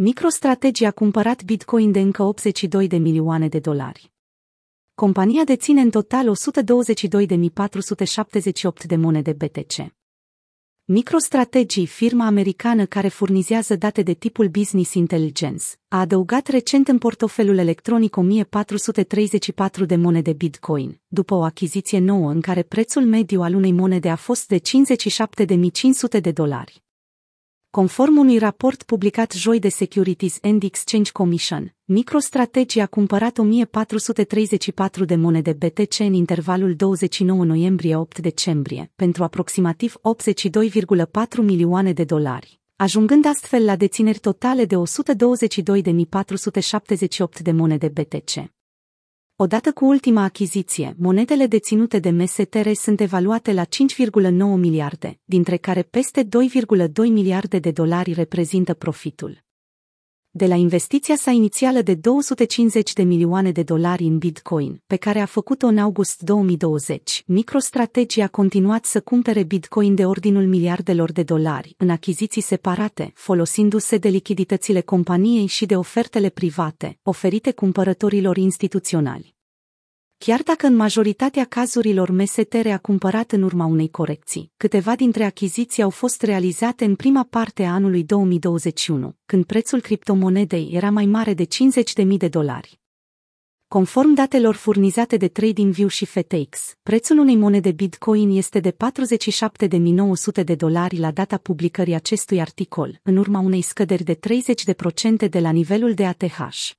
MicroStrategy a cumpărat Bitcoin de încă 82 de milioane de dolari. Compania deține în total 122.478 de monede BTC. MicroStrategy, firma americană care furnizează date de tipul Business Intelligence, a adăugat recent în portofelul electronic 1434 de monede Bitcoin, după o achiziție nouă în care prețul mediu al unei monede a fost de 57.500 de dolari. Conform unui raport publicat joi de Securities and Exchange Commission, MicroStrategy a cumpărat 1434 de monede BTC în intervalul 29 noiembrie-8 decembrie, pentru aproximativ 82,4 milioane de dolari, ajungând astfel la dețineri totale de 122.478 de monede BTC. Odată cu ultima achiziție, monedele deținute de MSTR sunt evaluate la 5,9 miliarde, dintre care peste 2,2 miliarde de dolari reprezintă profitul. De la investiția sa inițială de 250 de milioane de dolari în Bitcoin, pe care a făcut-o în august 2020, MicroStrategy a continuat să cumpere Bitcoin de ordinul miliardelor de dolari în achiziții separate, folosindu-se de lichiditățile companiei și de ofertele private, oferite cumpărătorilor instituționali. Chiar dacă în majoritatea cazurilor MSTR a cumpărat în urma unei corecții, câteva dintre achiziții au fost realizate în prima parte a anului 2021, când prețul criptomonedei era mai mare de 50.000 de dolari. Conform datelor furnizate de TradingView și FTX, prețul unei monede Bitcoin este de 47.900 de dolari la data publicării acestui articol, în urma unei scăderi de 30% de la nivelul de ATH.